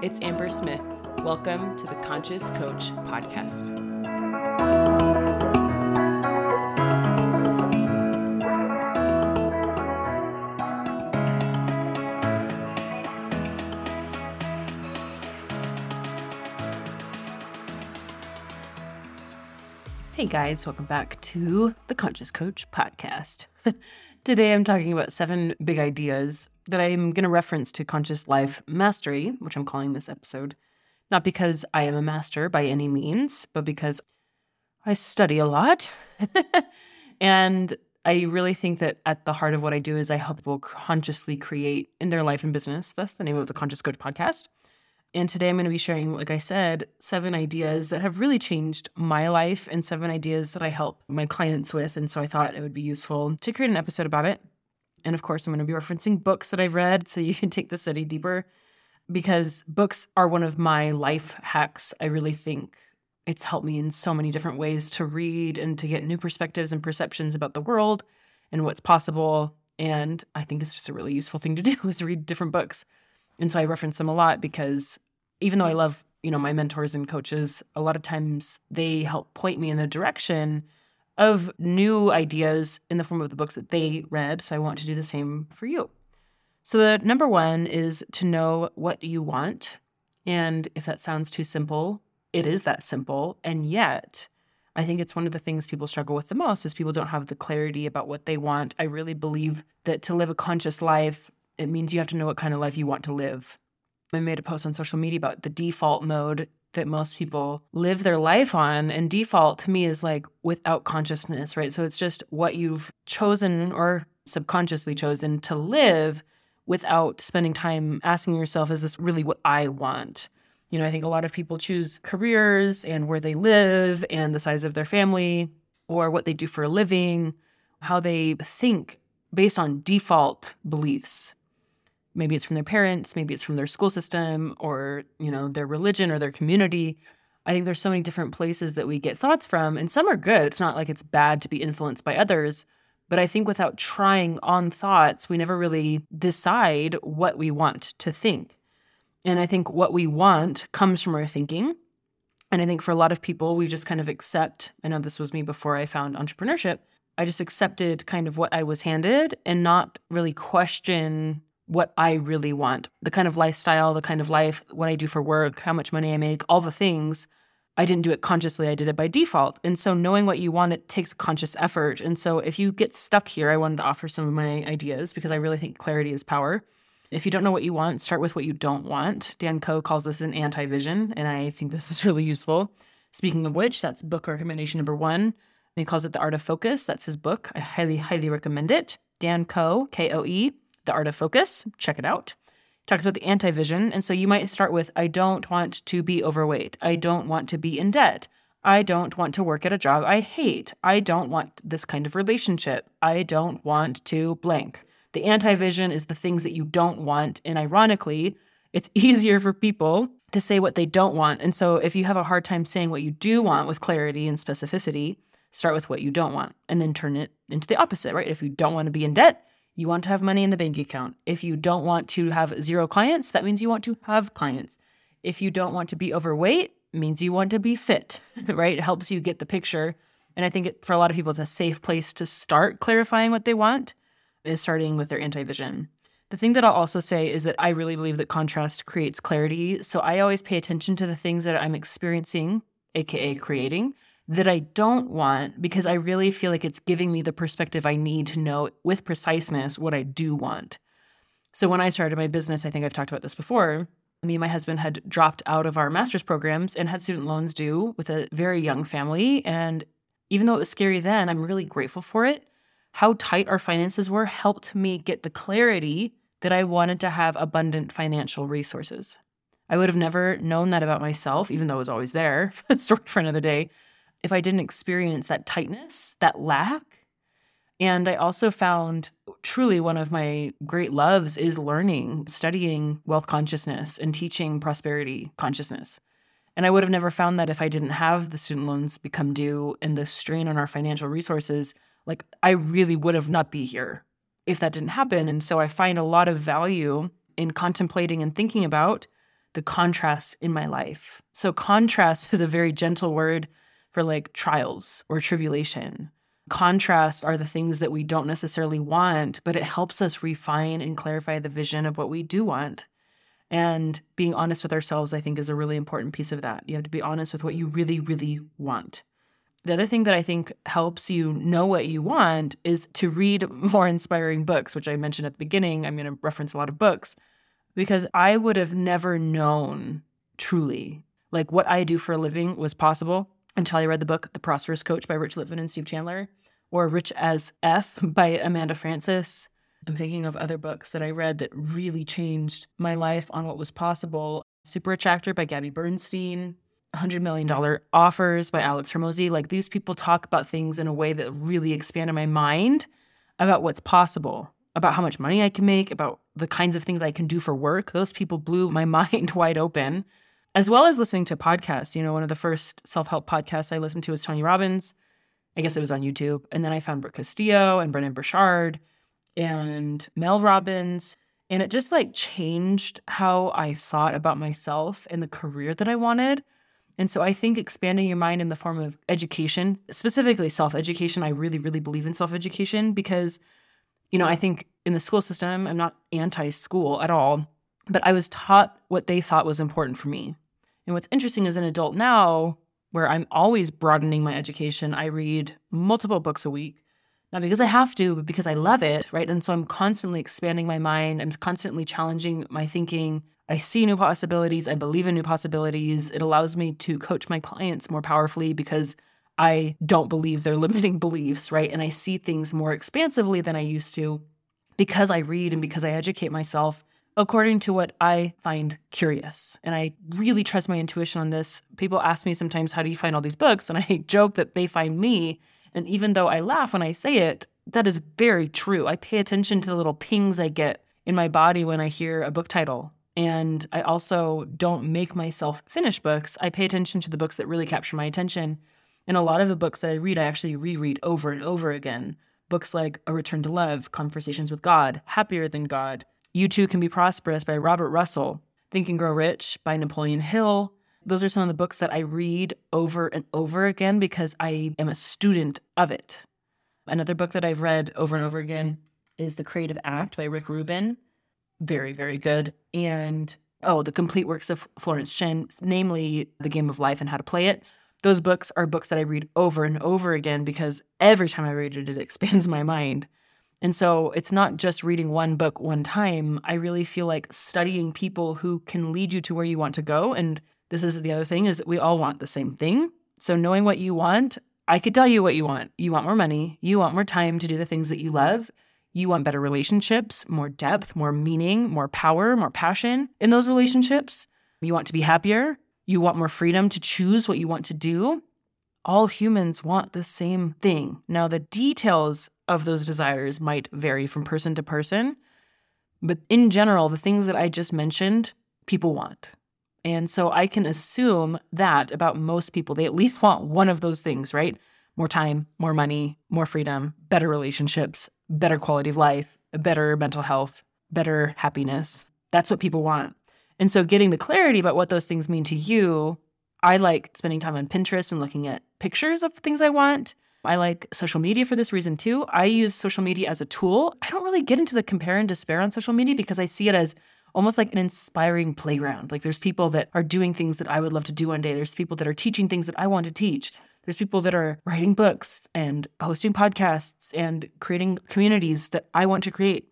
it's Amber Smith. Welcome to the Conscious Coach Podcast. Hey guys, welcome back to the Conscious Coach Podcast. Today I'm talking about seven big ideas that I'm going to reference to Conscious Life Mastery, which I'm calling this episode, not because I am a master by any means, but because I study a lot. and I really think that at the heart of what I do is I help people consciously create in their life and business. That's the name of the Conscious Coach podcast. And today I'm going to be sharing, like I said, seven ideas that have really changed my life and seven ideas that I help my clients with. And so I thought it would be useful to create an episode about it. And of course, I'm going to be referencing books that I've read so you can take the study deeper because books are one of my life hacks. I really think it's helped me in so many different ways to read and to get new perspectives and perceptions about the world and what's possible. And I think it's just a really useful thing to do is read different books. And so I reference them a lot because even though I love, you know, my mentors and coaches, a lot of times they help point me in the direction of new ideas in the form of the books that they read. So I want to do the same for you. So the number one is to know what you want. And if that sounds too simple, it is that simple. And yet, I think it's one of the things people struggle with the most is people don't have the clarity about what they want. I really believe that to live a conscious life, it means you have to know what kind of life you want to live. I made a post on social media about the default mode that most people live their life on. And default to me is like without consciousness, right? So it's just what you've chosen or subconsciously chosen to live without spending time asking yourself, is this really what I want? You know, I think a lot of people choose careers and where they live and the size of their family or what they do for a living, how they think based on default beliefs maybe it's from their parents maybe it's from their school system or you know their religion or their community. I think there's so many different places that we get thoughts from and some are good. It's not like it's bad to be influenced by others but i think without trying on thoughts we never really decide what we want to think. And i think what we want comes from our thinking. And i think for a lot of people we just kind of accept i know this was me before i found entrepreneurship I just accepted kind of what I was handed and not really question what I really want the kind of lifestyle, the kind of life, what I do for work, how much money I make, all the things. I didn't do it consciously, I did it by default. And so knowing what you want, it takes conscious effort. And so if you get stuck here, I wanted to offer some of my ideas because I really think clarity is power. If you don't know what you want, start with what you don't want. Dan Koe calls this an anti vision, and I think this is really useful. Speaking of which, that's book recommendation number one. He calls it The Art of Focus. That's his book. I highly, highly recommend it. Dan Koe, K O E. The Art of Focus. Check it out. talks about the anti vision. And so you might start with I don't want to be overweight. I don't want to be in debt. I don't want to work at a job I hate. I don't want this kind of relationship. I don't want to blank. The anti vision is the things that you don't want. And ironically, it's easier for people to say what they don't want. And so if you have a hard time saying what you do want with clarity and specificity, start with what you don't want and then turn it into the opposite, right? If you don't want to be in debt, you want to have money in the bank account. If you don't want to have zero clients, that means you want to have clients. If you don't want to be overweight, means you want to be fit, right? It helps you get the picture. And I think it, for a lot of people, it's a safe place to start clarifying what they want, is starting with their anti vision. The thing that I'll also say is that I really believe that contrast creates clarity. So I always pay attention to the things that I'm experiencing, AKA creating, that I don't want because I really feel like it's giving me the perspective I need to know with preciseness what I do want. So when I started my business, I think I've talked about this before. Me and my husband had dropped out of our master's programs and had student loans due with a very young family. And even though it was scary then, I'm really grateful for it. How tight our finances were helped me get the clarity that I wanted to have abundant financial resources. I would have never known that about myself, even though it was always there. Story for another day if I didn't experience that tightness, that lack. And I also found truly one of my great loves is learning, studying wealth consciousness and teaching prosperity consciousness. And I would have never found that if I didn't have the student loans become due and the strain on our financial resources. Like, I really would have not be here if that didn't happen. And so I find a lot of value in contemplating and thinking about the contrast in my life. So, contrast is a very gentle word for like trials or tribulation. Contrast are the things that we don't necessarily want, but it helps us refine and clarify the vision of what we do want. And being honest with ourselves, I think, is a really important piece of that. You have to be honest with what you really, really want. The other thing that I think helps you know what you want is to read more inspiring books, which I mentioned at the beginning. I'm going to reference a lot of books because I would have never known truly like what I do for a living was possible until I read the book The Prosperous Coach by Rich Litvin and Steve Chandler or Rich as F by Amanda Frances. I'm thinking of other books that I read that really changed my life on what was possible. Super Attractor by Gabby Bernstein, $100 million offers by Alex Hormozi. Like these people talk about things in a way that really expanded my mind about what's possible, about how much money I can make, about the kinds of things I can do for work. Those people blew my mind wide open, as well as listening to podcasts. You know, one of the first self help podcasts I listened to was Tony Robbins. I guess it was on YouTube. And then I found Brooke Castillo and Brendon Burchard and Mel Robbins. And it just like changed how I thought about myself and the career that I wanted. And so I think expanding your mind in the form of education, specifically self education, I really, really believe in self education because, you know, I think in the school system, I'm not anti school at all, but I was taught what they thought was important for me. And what's interesting as an adult now, where I'm always broadening my education, I read multiple books a week. Not because I have to, but because I love it, right? And so I'm constantly expanding my mind. I'm constantly challenging my thinking. I see new possibilities. I believe in new possibilities. It allows me to coach my clients more powerfully because I don't believe their limiting beliefs, right? And I see things more expansively than I used to because I read and because I educate myself according to what I find curious. And I really trust my intuition on this. People ask me sometimes, How do you find all these books? And I joke that they find me. And even though I laugh when I say it, that is very true. I pay attention to the little pings I get in my body when I hear a book title and I also don't make myself finish books. I pay attention to the books that really capture my attention. And a lot of the books that I read, I actually reread over and over again. Books like A Return to Love, Conversations with God, Happier Than God, You Too Can Be Prosperous by Robert Russell, Think and Grow Rich by Napoleon Hill. Those are some of the books that I read over and over again because I am a student of it. Another book that I've read over and over again is The Creative Act by Rick Rubin very, very good. And oh, the complete works of Florence Shinn, namely The Game of Life and How to Play It. Those books are books that I read over and over again because every time I read it, it expands my mind. And so it's not just reading one book one time. I really feel like studying people who can lead you to where you want to go. And this is the other thing is we all want the same thing. So knowing what you want, I could tell you what you want. You want more money, you want more time to do the things that you love. You want better relationships, more depth, more meaning, more power, more passion in those relationships. You want to be happier. You want more freedom to choose what you want to do. All humans want the same thing. Now, the details of those desires might vary from person to person, but in general, the things that I just mentioned, people want. And so I can assume that about most people, they at least want one of those things, right? More time, more money, more freedom, better relationships, better quality of life, better mental health, better happiness. That's what people want. And so getting the clarity about what those things mean to you, I like spending time on Pinterest and looking at pictures of things I want. I like social media for this reason too. I use social media as a tool. I don't really get into the compare and despair on social media because I see it as almost like an inspiring playground. Like there's people that are doing things that I would love to do one day. There's people that are teaching things that I want to teach. There's people that are writing books and hosting podcasts and creating communities that I want to create.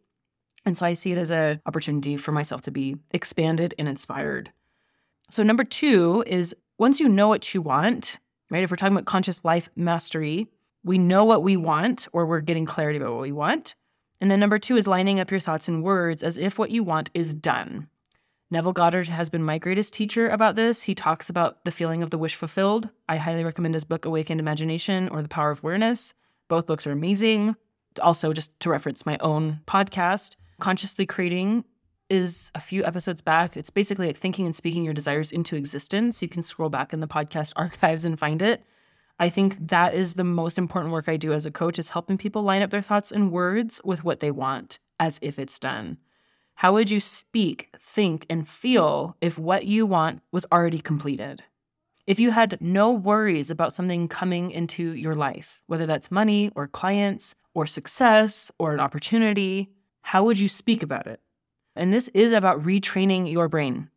And so I see it as an opportunity for myself to be expanded and inspired. So, number two is once you know what you want, right? If we're talking about conscious life mastery, we know what we want or we're getting clarity about what we want. And then number two is lining up your thoughts and words as if what you want is done. Neville Goddard has been my greatest teacher about this. He talks about the feeling of the wish fulfilled. I highly recommend his book, Awakened Imagination or The Power of Awareness. Both books are amazing. Also, just to reference my own podcast, Consciously Creating is a few episodes back. It's basically like thinking and speaking your desires into existence. You can scroll back in the podcast archives and find it. I think that is the most important work I do as a coach is helping people line up their thoughts and words with what they want as if it's done. How would you speak, think, and feel if what you want was already completed? If you had no worries about something coming into your life, whether that's money or clients or success or an opportunity, how would you speak about it? And this is about retraining your brain.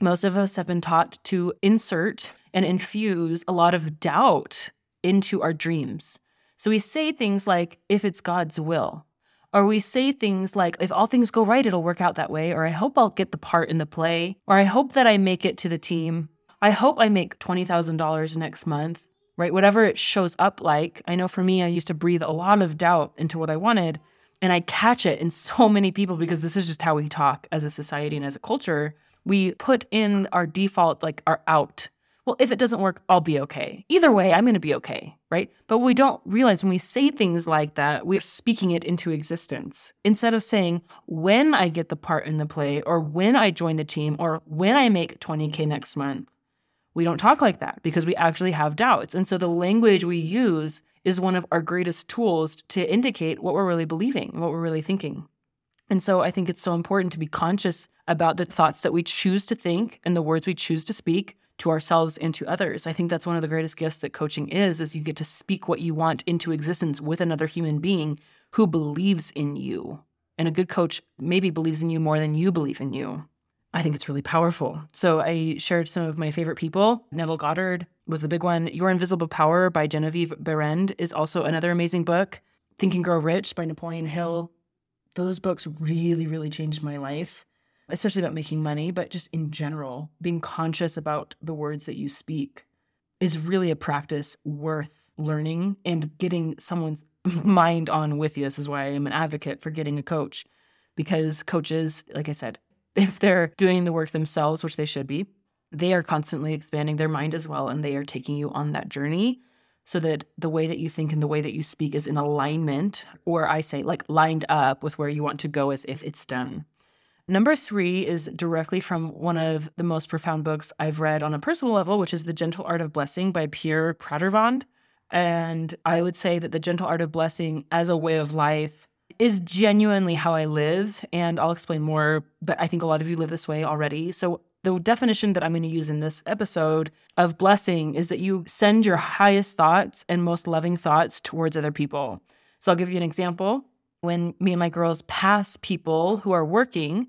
Most of us have been taught to insert and infuse a lot of doubt into our dreams. So we say things like, if it's God's will, or we say things like, if all things go right, it'll work out that way, or I hope I'll get the part in the play, or I hope that I make it to the team. I hope I make $20,000 next month, right? Whatever it shows up like. I know for me, I used to breathe a lot of doubt into what I wanted, and I catch it in so many people because this is just how we talk as a society and as a culture. We put in our default, like our out well, if it doesn't work, I'll be okay. Either way, I'm going to be okay, right? But we don't realize when we say things like that, we're speaking it into existence instead of saying, when I get the part in the play, or when I join the team, or when I make 20K next month. We don't talk like that because we actually have doubts. And so the language we use is one of our greatest tools to indicate what we're really believing, what we're really thinking. And so I think it's so important to be conscious about the thoughts that we choose to think and the words we choose to speak to ourselves and to others. I think that's one of the greatest gifts that coaching is is you get to speak what you want into existence with another human being who believes in you. And a good coach maybe believes in you more than you believe in you. I think it's really powerful. So I shared some of my favorite people. Neville Goddard was the big one. Your Invisible Power by Genevieve Behrend is also another amazing book. Think and Grow Rich by Napoleon Hill. Those books really, really changed my life especially about making money, but just in general, being conscious about the words that you speak is really a practice worth learning and getting someone's mind on with you. This is why I am an advocate for getting a coach because coaches, like I said, if they're doing the work themselves, which they should be, they are constantly expanding their mind as well and they are taking you on that journey so that the way that you think and the way that you speak is in alignment or I say like lined up with where you want to go as if it's done. Number three is directly from one of the most profound books I've read on a personal level, which is The Gentle Art of Blessing by Pierre Pradervand. And I would say that The Gentle Art of Blessing as a way of life is genuinely how I live. And I'll explain more, but I think a lot of you live this way already. So the definition that I'm going to use in this episode of blessing is that you send your highest thoughts and most loving thoughts towards other people. So I'll give you an example. When me and my girls pass people who are working,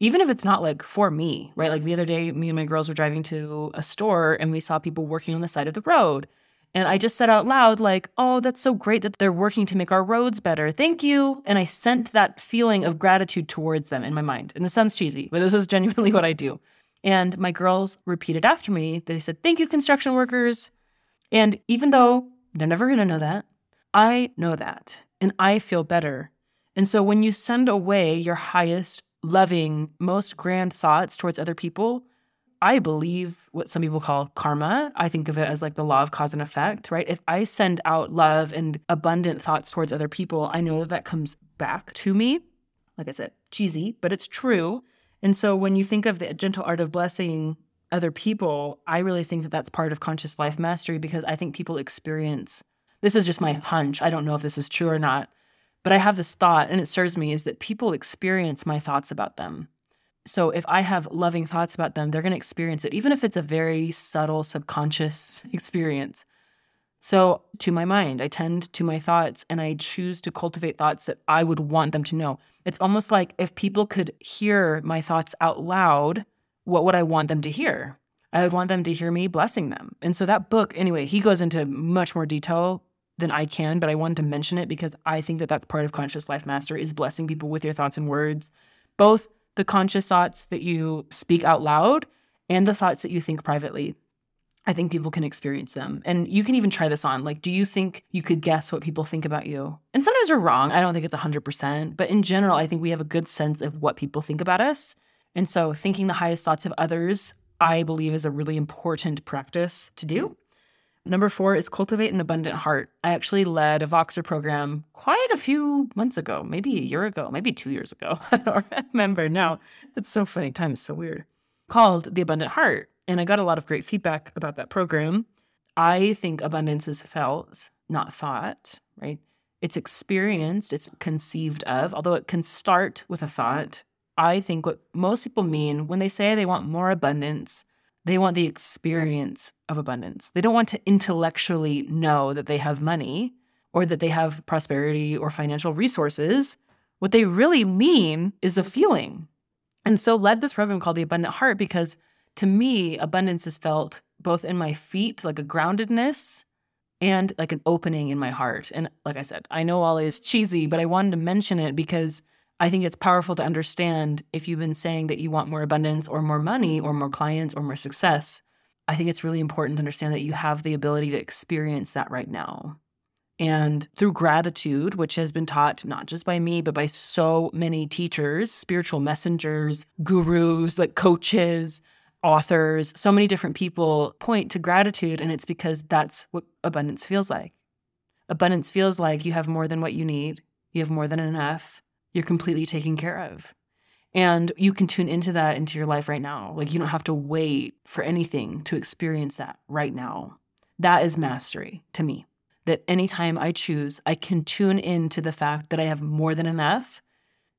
even if it's not like for me, right? Like the other day, me and my girls were driving to a store and we saw people working on the side of the road. And I just said out loud, like, oh, that's so great that they're working to make our roads better. Thank you. And I sent that feeling of gratitude towards them in my mind. And it sounds cheesy, but this is genuinely what I do. And my girls repeated after me. They said, thank you, construction workers. And even though they're never going to know that, I know that and I feel better. And so when you send away your highest loving, most grand thoughts towards other people, I believe what some people call karma. I think of it as like the law of cause and effect, right? If I send out love and abundant thoughts towards other people, I know that that comes back to me. Like I said, cheesy, but it's true. And so when you think of the gentle art of blessing other people, I really think that that's part of conscious life mastery because I think people experience this is just my hunch. I don't know if this is true or not, but I have this thought, and it serves me, is that people experience my thoughts about them. So if I have loving thoughts about them, they're going to experience it, even if it's a very subtle, subconscious experience. So, to my mind, I tend to my thoughts and I choose to cultivate thoughts that I would want them to know. It's almost like if people could hear my thoughts out loud, what would I want them to hear? I would want them to hear me blessing them. And so that book, anyway, he goes into much more detail than I can, but I wanted to mention it because I think that that's part of conscious life mastery is blessing people with your thoughts and words, both the conscious thoughts that you speak out loud and the thoughts that you think privately. I think people can experience them. And you can even try this on. Like, do you think you could guess what people think about you? And sometimes we're wrong. I don't think it's 100%. But in general, I think we have a good sense of what people think about us. And so, thinking the highest thoughts of others, I believe, is a really important practice to do. Number four is cultivate an abundant heart. I actually led a Voxer program quite a few months ago, maybe a year ago, maybe two years ago. I don't remember now. It's so funny. Time is so weird. Called The Abundant Heart. And I got a lot of great feedback about that program. I think abundance is felt, not thought, right? It's experienced, it's conceived of, although it can start with a thought. I think what most people mean when they say they want more abundance, they want the experience of abundance. They don't want to intellectually know that they have money or that they have prosperity or financial resources. What they really mean is a feeling. And so led this program called the Abundant Heart because to me, abundance is felt both in my feet, like a groundedness, and like an opening in my heart. And like I said, I know all is cheesy, but I wanted to mention it because I think it's powerful to understand if you've been saying that you want more abundance or more money or more clients or more success. I think it's really important to understand that you have the ability to experience that right now. And through gratitude, which has been taught not just by me, but by so many teachers, spiritual messengers, gurus, like coaches, authors, so many different people point to gratitude. And it's because that's what abundance feels like. Abundance feels like you have more than what you need, you have more than enough, you're completely taken care of. And you can tune into that into your life right now. Like you don't have to wait for anything to experience that right now. That is mastery to me. That anytime I choose, I can tune into the fact that I have more than enough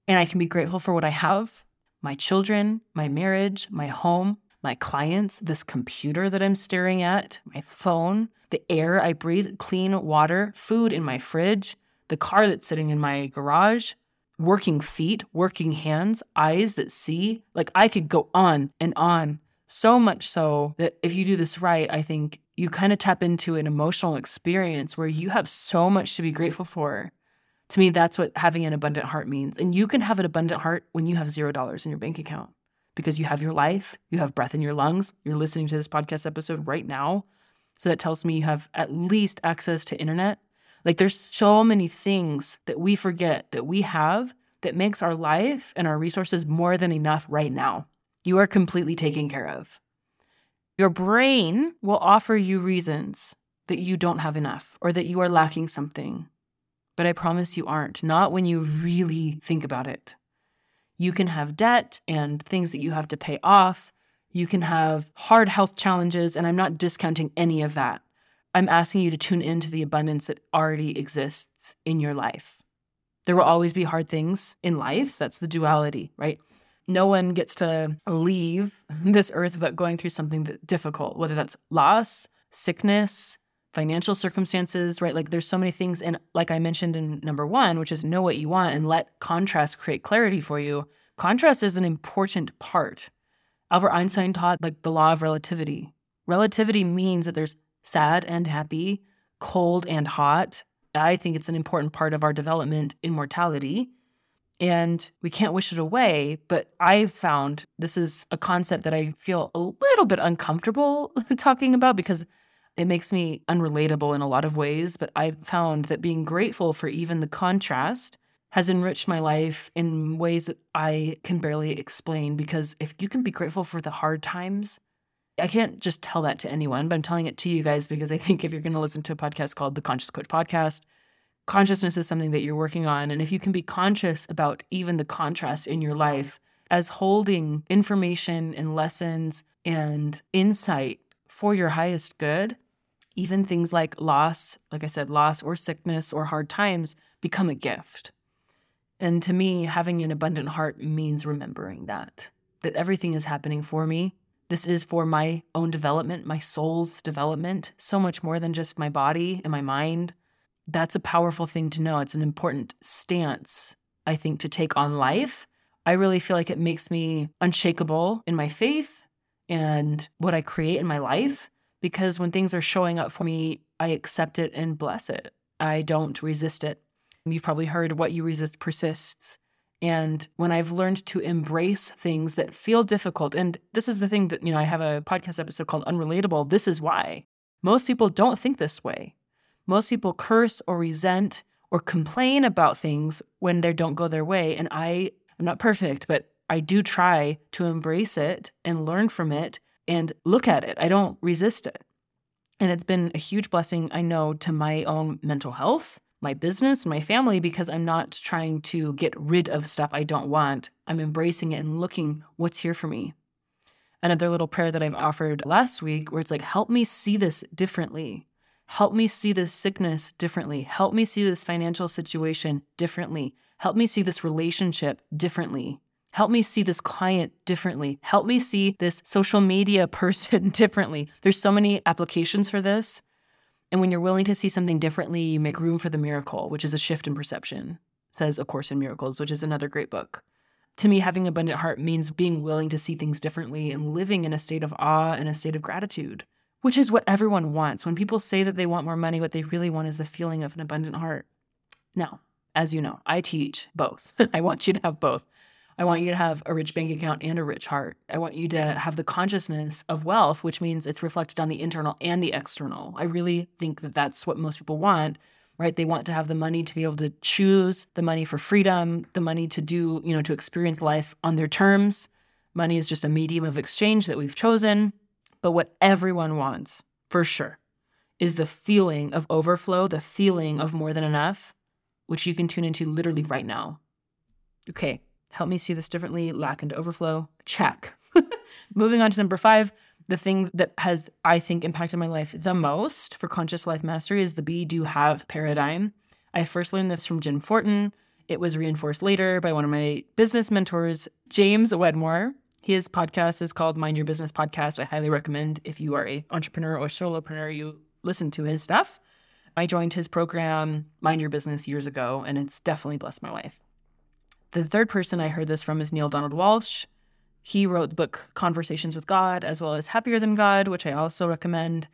and I can be grateful for what I have my children, my marriage, my home, my clients, this computer that I'm staring at, my phone, the air I breathe, clean water, food in my fridge, the car that's sitting in my garage, working feet, working hands, eyes that see. Like I could go on and on. So much so that if you do this right, I think you kind of tap into an emotional experience where you have so much to be grateful for. To me, that's what having an abundant heart means. And you can have an abundant heart when you have zero dollars in your bank account because you have your life, you have breath in your lungs, you're listening to this podcast episode right now. So that tells me you have at least access to internet, like there's so many things that we forget that we have that makes our life and our resources more than enough right now. You are completely taken care of. Your brain will offer you reasons that you don't have enough or that you are lacking something. But I promise you aren't, not when you really think about it. You can have debt and things that you have to pay off. You can have hard health challenges, and I'm not discounting any of that. I'm asking you to tune into the abundance that already exists in your life. There will always be hard things in life. That's the duality, right? No one gets to leave this earth without going through something that difficult, whether that's loss, sickness, financial circumstances, right? Like there's so many things. And like I mentioned in number one, which is know what you want and let contrast create clarity for you. Contrast is an important part. Albert Einstein taught like the law of relativity. Relativity means that there's sad and happy, cold and hot. I think it's an important part of our development in mortality. And we can't wish it away. But I've found this is a concept that I feel a little bit uncomfortable talking about because it makes me unrelatable in a lot of ways. But I've found that being grateful for even the contrast has enriched my life in ways that I can barely explain. Because if you can be grateful for the hard times, I can't just tell that to anyone, but I'm telling it to you guys because I think if you're going to listen to a podcast called the Conscious Coach Podcast, consciousness is something that you're working on. And if you can be conscious about even the contrast in your life as holding information and lessons and insight for your highest good, even things like loss, like I said, loss or sickness or hard times become a gift. And to me, having an abundant heart means remembering that, that everything is happening for me this is for my own development, my soul's development, so much more than just my body and my mind. That's a powerful thing to know. It's an important stance, I think, to take on life. I really feel like it makes me unshakable in my faith and what I create in my life because when things are showing up for me, I accept it and bless it. I don't resist it. You've probably heard what you resist persists. And when I've learned to embrace things that feel difficult, and this is the thing that, you know, I have a podcast episode called Unrelatable. This is why. Most people don't think this way. Most people curse or resent or complain about things when they don't go their way. And I am not perfect, but I do try to embrace it and learn from it and look at it. I don't resist it. And it's been a huge blessing, I know, to my own mental health my business, my family, because I'm not trying to get rid of stuff I don't want. I'm embracing it and looking what's here for me. Another little prayer that I've offered last week where it's like, help me see this differently. Help me see this sickness differently. Help me see this financial situation differently. Help me see this relationship differently. Help me see this client differently. Help me see this social media person differently. There's so many applications for this. And when you're willing to see something differently, you make room for the miracle, which is a shift in perception, says A Course in Miracles, which is another great book. To me, having abundant heart means being willing to see things differently and living in a state of awe and a state of gratitude, which is what everyone wants. When people say that they want more money, what they really want is the feeling of an abundant heart. Now, as you know, I teach both. I want you to have both. I want you to have a rich bank account and a rich heart. I want you to have the consciousness of wealth, which means it's reflected on the internal and the external. I really think that that's what most people want, right? They want to have the money to be able to choose, the money for freedom, the money to do, you know, to experience life on their terms. Money is just a medium of exchange that we've chosen. But what everyone wants, for sure, is the feeling of overflow, the feeling of more than enough, which you can tune into literally right now. Okay, help me see this differently, lack and overflow. Check. Moving on to number five, the thing that has, I think, impacted my life the most for conscious life mastery is the be, do, have paradigm. I first learned this from Jim Fortin. It was reinforced later by one of my business mentors, James Wedmore. His podcast is called Mind Your Business Podcast. I highly recommend if you are a entrepreneur or solopreneur, you listen to his stuff. I joined his program, Mind Your Business, years ago, and it's definitely blessed my life. The third person I heard this from is Neale Donald Walsch. He wrote the book Conversations with God, as well as Happier Than God, which I also recommend.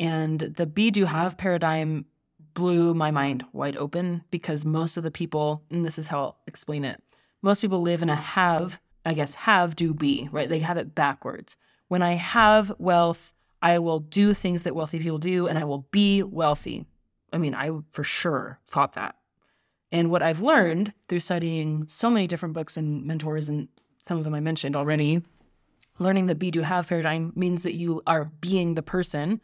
And the be do have paradigm blew my mind wide open because most of the people, and this is how I'll explain it, most people live in a have, I guess, have, do, be, right? They have it backwards. When I have wealth, I will do things that wealthy people do and I will be wealthy. I mean, I for sure thought that. And what I've uh-huh. learned through studying so many different books and mentors, and some of them I mentioned already, learning the be do have paradigm means that you are being the person,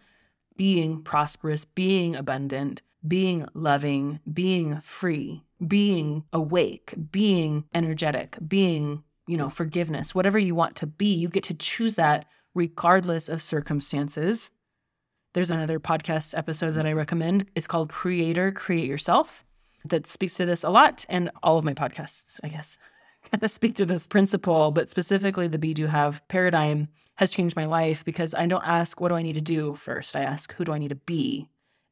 being prosperous, being abundant, being loving, being free, being awake, being energetic, being, you know, forgiveness, whatever you want to be, you get to choose that regardless of circumstances. There's another podcast episode that I recommend. It's called Creator Create Yourself that speaks to this a lot, and all of my podcasts, I guess, kind of speak to this principle, but specifically the be do have paradigm has changed my life because I don't ask, what do I need to do first? I ask, who do I need to be?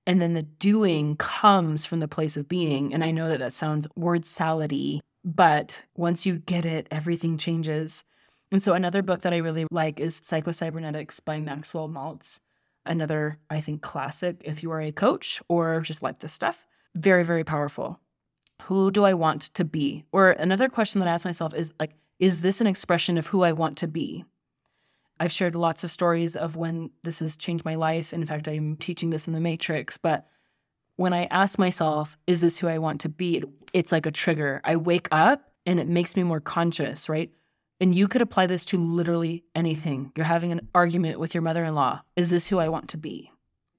And then the doing comes from the place of being. And I know that that sounds word salady, but once you get it, everything changes. And so another book that I really like is Psycho-Cybernetics by Maxwell Maltz. Another, I think, classic if you are a coach or just like this stuff very, very powerful. Who do I want to be? Or another question that I ask myself is like, is this an expression of who I want to be? I've shared lots of stories of when this has changed my life. In fact, I'm teaching this in the Matrix. But when I ask myself, is this who I want to be? It's like a trigger. I wake up and it makes me more conscious, right? And you could apply this to literally anything. You're having an argument with your mother in law. Is this who I want to be?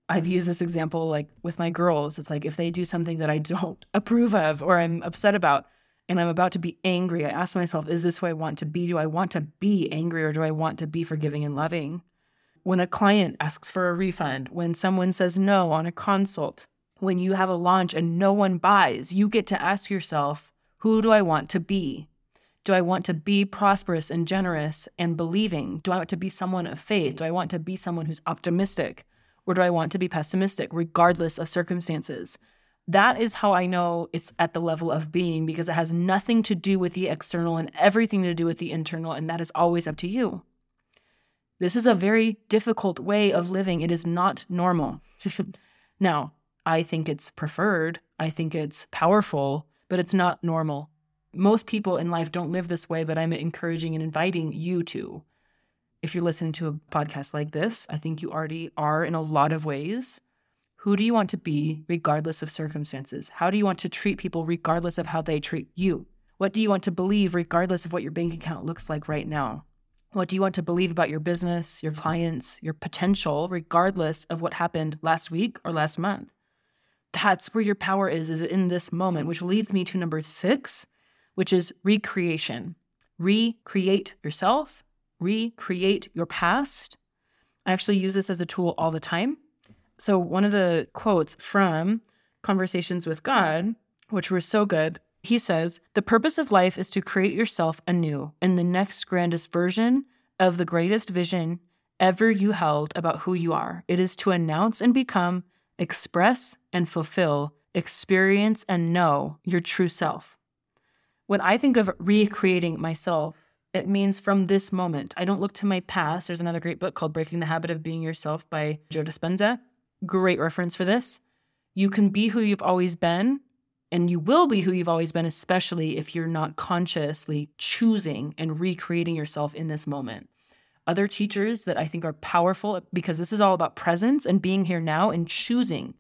I've used this example like with my girls. It's like if they do something that I don't approve of or I'm upset about and I'm about to be angry, I ask myself, is this who I want to be? Do I want to be angry or do I want to be forgiving and loving? When a client asks for a refund, when someone says no on a consult, when you have a launch and no one buys, you get to ask yourself, who do I want to be? Do I want to be prosperous and generous and believing? Do I want to be someone of faith? Do I want to be someone who's optimistic? Or do I want to be pessimistic, regardless of circumstances? That is how I know it's at the level of being because it has nothing to do with the external and everything to do with the internal, and that is always up to you. This is a very difficult way of living. It is not normal. now, I think it's preferred, I think it's powerful, but it's not normal. Most people in life don't live this way, but I'm encouraging and inviting you to if you're listening to a podcast like this, I think you already are in a lot of ways. Who do you want to be regardless of circumstances? How do you want to treat people regardless of how they treat you? What do you want to believe regardless of what your bank account looks like right now? What do you want to believe about your business, your clients, your potential, regardless of what happened last week or last month? That's where your power is, is in this moment, which leads me to number six, which is recreation. Recreate yourself, recreate your past. I actually use this as a tool all the time. So, one of the quotes from Conversations with God, which were so good, He says, The purpose of life is to create yourself anew in the next grandest version of the greatest vision ever you held about who you are. It is to announce and become, express and fulfill, experience and know your true self. When I think of recreating myself, it means from this moment. I don't look to my past. There's another great book called Breaking the Habit of Being Yourself by Joe Dispenza. Great reference for this. You can be who you've always been, and you will be who you've always been, especially if you're not consciously choosing and recreating yourself in this moment. Other teachers that I think are powerful because this is all about presence and being here now and choosing.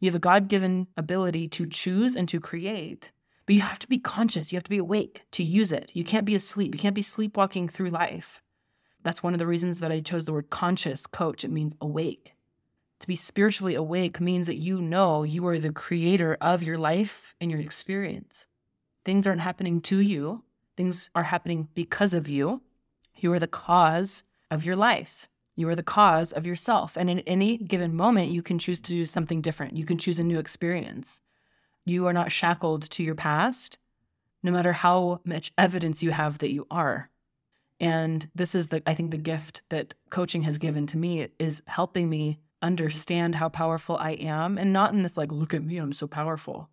You have a God given ability to choose and to create. But you have to be conscious, you have to be awake to use it. You can't be asleep, you can't be sleepwalking through life. That's one of the reasons that I chose the word conscious coach. It means awake. To be spiritually awake means that you know you are the creator of your life and your experience. Things aren't happening to you, things are happening because of you. You are the cause of your life. You are the cause of yourself. And in any given moment, you can choose to do something different. You can choose a new experience. You are not shackled to your past, no matter how much evidence you have that you are. And this is the I think the gift that coaching has given to me is helping me understand how powerful I am and not in this like look at me I'm so powerful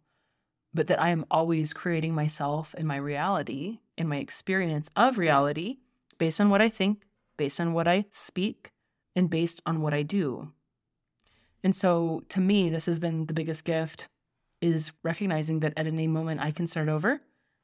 but that I am always creating myself and my reality and my experience of reality based on what I think, based on what I speak, and based on what I do. And so to me, this has been the biggest gift is recognizing that at any moment I can start over.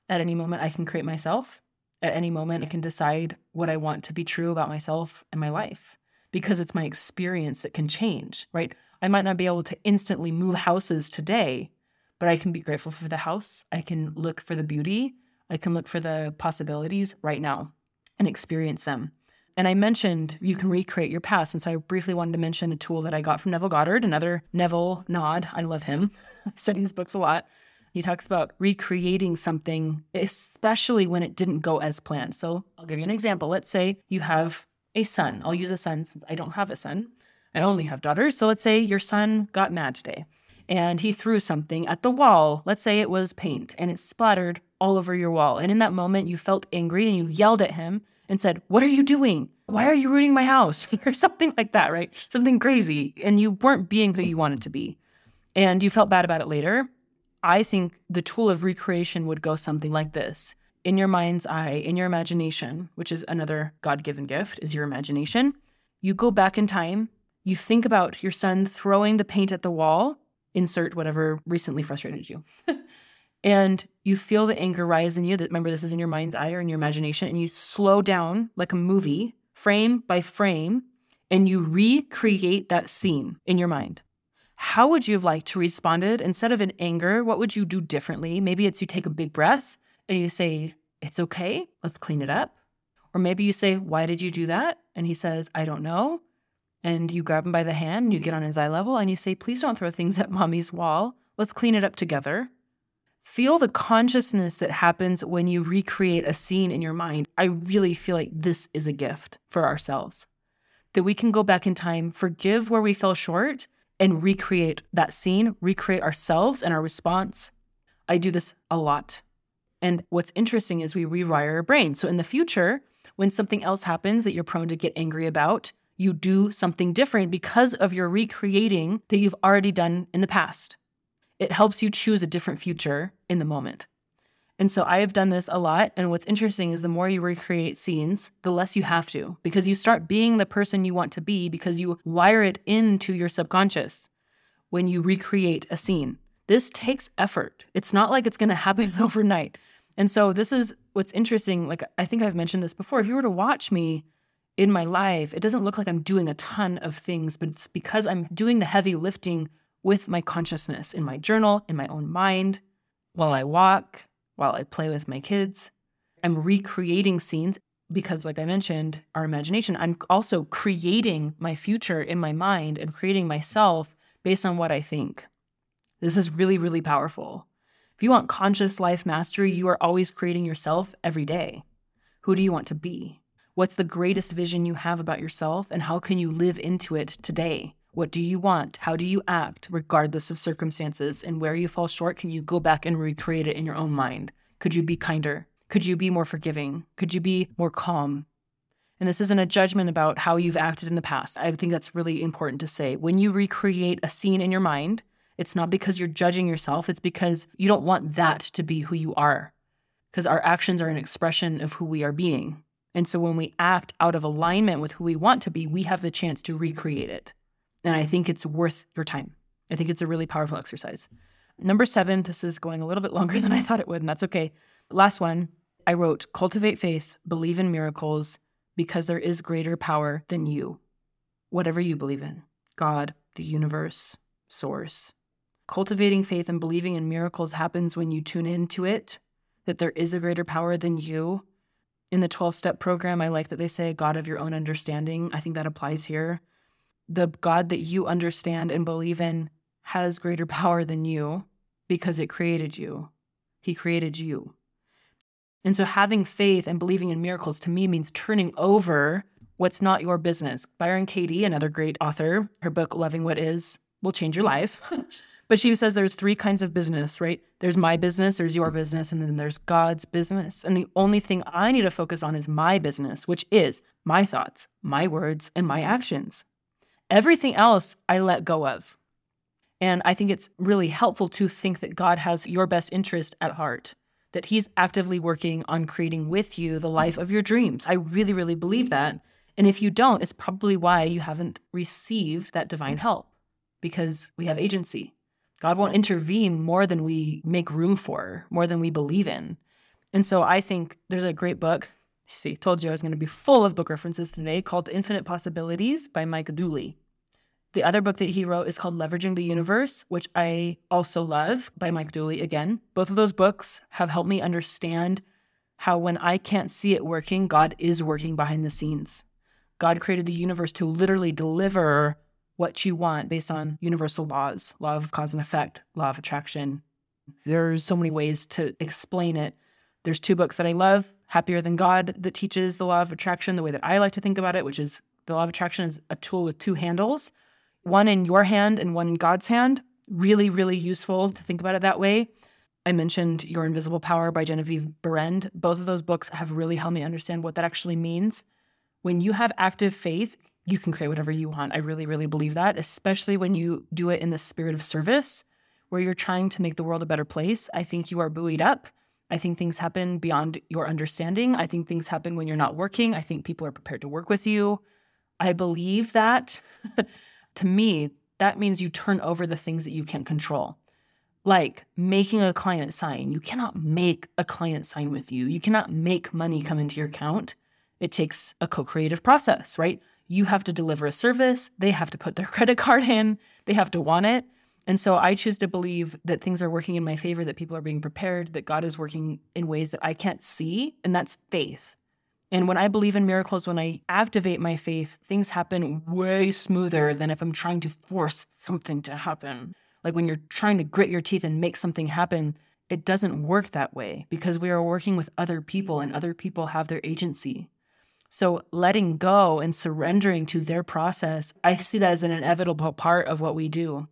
At any moment I can create myself. At any moment I can decide what I want to be true about myself and my life because it's my experience that can change, right? I might not be able to instantly move houses today, but I can be grateful for the house. I can look for the beauty. I can look for the possibilities right now and experience them. And I mentioned you can recreate your past. And so I briefly wanted to mention a tool that I got from Neville Goddard, another Neville nod. I love him. I study his books a lot. He talks about recreating something, especially when it didn't go as planned. So I'll give you an example. Let's say you have a son. I'll use a son since I don't have a son. I only have daughters. So let's say your son got mad today and he threw something at the wall. Let's say it was paint and it splattered all over your wall. And in that moment, you felt angry and you yelled at him and said, What are you doing? Why are you ruining my house? or something like that, right? Something crazy. And you weren't being who you wanted to be. And you felt bad about it later. I think the tool of recreation would go something like this. In your mind's eye, in your imagination, which is another God given gift, is your imagination. You go back in time, you think about your son throwing the paint at the wall, insert whatever recently frustrated you. and you feel the anger rise in you that remember this is in your mind's eye or in your imagination and you slow down like a movie frame by frame and you recreate that scene in your mind. How would you have liked to responded? Instead of in anger what would you do differently? Maybe it's you take a big breath and you say it's okay let's clean it up. Or maybe you say why did you do that? And he says i don't know. And you grab him by the hand and you get on his eye level and you say please don't throw things at mommy's wall. Let's clean it up together Feel the consciousness that happens when you recreate a scene in your mind. I really feel like this is a gift for ourselves. That we can go back in time, forgive where we fell short, and recreate that scene, recreate ourselves and our response. I do this a lot. And what's interesting is we rewire our brain. So in the future, when something else happens that you're prone to get angry about, you do something different because of your recreating that you've already done in the past it helps you choose a different future in the moment. And so I have done this a lot. And what's interesting is the more you recreate scenes, the less you have to, because you start being the person you want to be because you wire it into your subconscious when you recreate a scene. This takes effort. It's not like it's going to happen overnight. And so this is what's interesting. Like, I think I've mentioned this before. If you were to watch me in my life, it doesn't look like I'm doing a ton of things, but it's because I'm doing the heavy lifting with my consciousness in my journal, in my own mind, while I walk, while I play with my kids. I'm recreating scenes because, like I mentioned, our imagination, I'm also creating my future in my mind and creating myself based on what I think. This is really, really powerful. If you want conscious life mastery, you are always creating yourself every day. Who do you want to be? What's the greatest vision you have about yourself, and how can you live into it today? What do you want? How do you act, regardless of circumstances? And where you fall short, can you go back and recreate it in your own mind? Could you be kinder? Could you be more forgiving? Could you be more calm? And this isn't a judgment about how you've acted in the past. I think that's really important to say. When you recreate a scene in your mind, it's not because you're judging yourself, it's because you don't want that to be who you are. Because our actions are an expression of who we are being. And so when we act out of alignment with who we want to be, we have the chance to recreate it. And I think it's worth your time. I think it's a really powerful exercise. Number seven, this is going a little bit longer than I thought it would, and that's okay. Last one, I wrote cultivate faith, believe in miracles, because there is greater power than you. Whatever you believe in God, the universe, source. Cultivating faith and believing in miracles happens when you tune into it, that there is a greater power than you. In the 12 step program, I like that they say God of your own understanding. I think that applies here the God that you understand and believe in has greater power than you because it created you. He created you. And so having faith and believing in miracles to me means turning over what's not your business. Byron Katie, another great author, her book Loving What Is will change your life. but she says there's three kinds of business, right? There's my business, there's your business, and then there's God's business. And the only thing I need to focus on is my business, which is my thoughts, my words, and my actions. Everything else I let go of. And I think it's really helpful to think that God has your best interest at heart, that He's actively working on creating with you the life of your dreams. I really, really believe that. And if you don't, it's probably why you haven't received that divine help because we have agency. God won't intervene more than we make room for, more than we believe in. And so I think there's a great book. See, told you I was going to be full of book references today called Infinite Possibilities by Mike Dooley. The other book that he wrote is called Leveraging the Universe, which I also love by Mike Dooley again. Both of those books have helped me understand how when I can't see it working, God is working behind the scenes. God created the universe to literally deliver what you want based on universal laws, law of cause and effect, law of attraction. There's so many ways to explain it. There's two books that I love, Happier Than God that teaches the law of attraction the way that I like to think about it, which is the law of attraction is a tool with two handles one in your hand and one in God's hand. Really, really useful to think about it that way. I mentioned Your Invisible Power by Genevieve Behrend. Both of those books have really helped me understand what that actually means. When you have active faith, you can create whatever you want. I really, really believe that, especially when you do it in the spirit of service, where you're trying to make the world a better place. I think you are buoyed up. I think things happen beyond your understanding. I think things happen when you're not working. I think people are prepared to work with you. I believe that. to me, that means you turn over the things that you can't control. Like making a client sign. You cannot make a client sign with you. You cannot make money come into your account. It takes a co creative process, right? You have to deliver a service, they have to put their credit card in, they have to want it. And so I choose to believe that things are working in my favor, that people are being prepared, that God is working in ways that I can't see. And that's faith. And when I believe in miracles, when I activate my faith, things happen way smoother than if I'm trying to force something to happen. Like when you're trying to grit your teeth and make something happen, it doesn't work that way because we are working with other people and other people have their agency. So letting go and surrendering to their process, I see that as an inevitable part of what we do.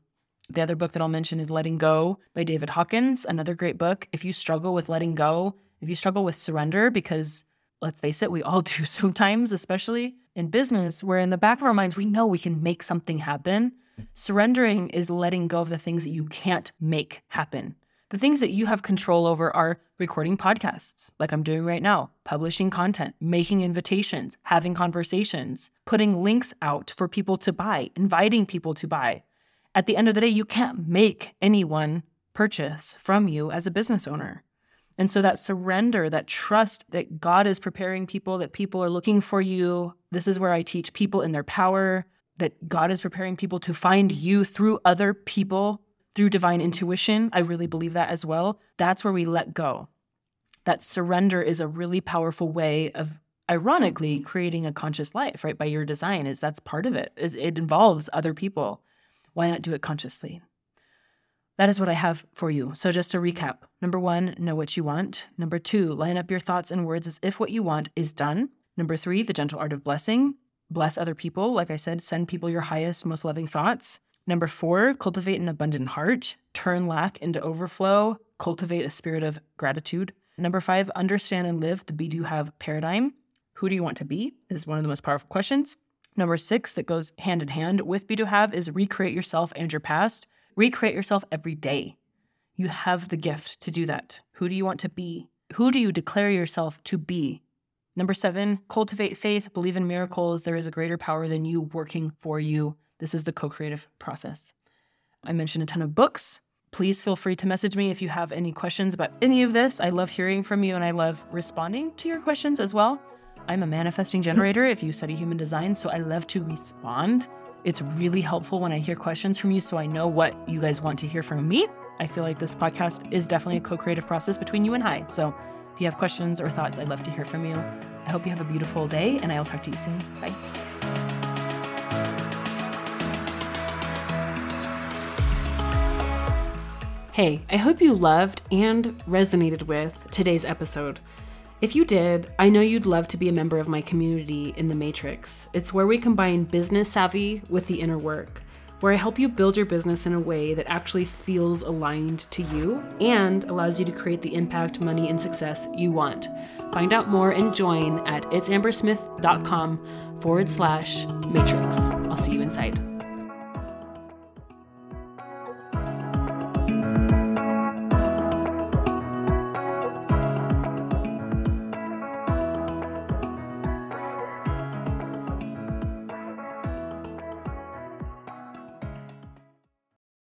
The other book that I'll mention is Letting Go by David Hawkins, another great book. If you struggle with letting go, if you struggle with surrender, because let's face it, we all do sometimes, especially in business, where in the back of our minds, we know we can make something happen. Surrendering is letting go of the things that you can't make happen. The things that you have control over are recording podcasts, like I'm doing right now, publishing content, making invitations, having conversations, putting links out for people to buy, inviting people to buy. At the end of the day, you can't make anyone purchase from you as a business owner. And so that surrender, that trust that God is preparing people, that people are looking for you. This is where I teach people in their power, that God is preparing people to find you through other people, through divine intuition. I really believe that as well. That's where we let go. That surrender is a really powerful way of ironically creating a conscious life, right? By your design is that's part of it. It involves other people. Why not do it consciously? That is what I have for you. So, just to recap number one, know what you want. Number two, line up your thoughts and words as if what you want is done. Number three, the gentle art of blessing. bless other people. Like I said, send people your highest, most loving thoughts. Number four, cultivate an abundant heart, turn lack into overflow, cultivate a spirit of gratitude. Number five, understand and live the be do have paradigm. Who do you want to be? Is one of the most powerful questions. Number six, that goes hand in hand with be do have, is recreate yourself and your past. Recreate yourself every day. You have the gift to do that. Who do you want to be? Who do you declare yourself to be? Number seven, cultivate faith, believe in miracles. There is a greater power than you working for you. This is the co creative process. I mentioned a ton of books. Please feel free to message me if you have any questions about any of this. I love hearing from you and I love responding to your questions as well. I'm a manifesting generator if you study human design, so I love to respond. It's really helpful when I hear questions from you so I know what you guys want to hear from me. I feel like this podcast is definitely a co creative process between you and I. So if you have questions or thoughts, I'd love to hear from you. I hope you have a beautiful day, and I'll talk to you soon. Bye. Hey, I hope you loved and resonated with today's episode. If you did, I know you'd love to be a member of my community in the Matrix. It's where we combine business savvy with the inner work, where I help you build your business in a way that actually feels aligned to you and allows you to create the impact, money, and success you want. Find out more and join at itsambersmith.com forward slash matrix. I'll see you inside.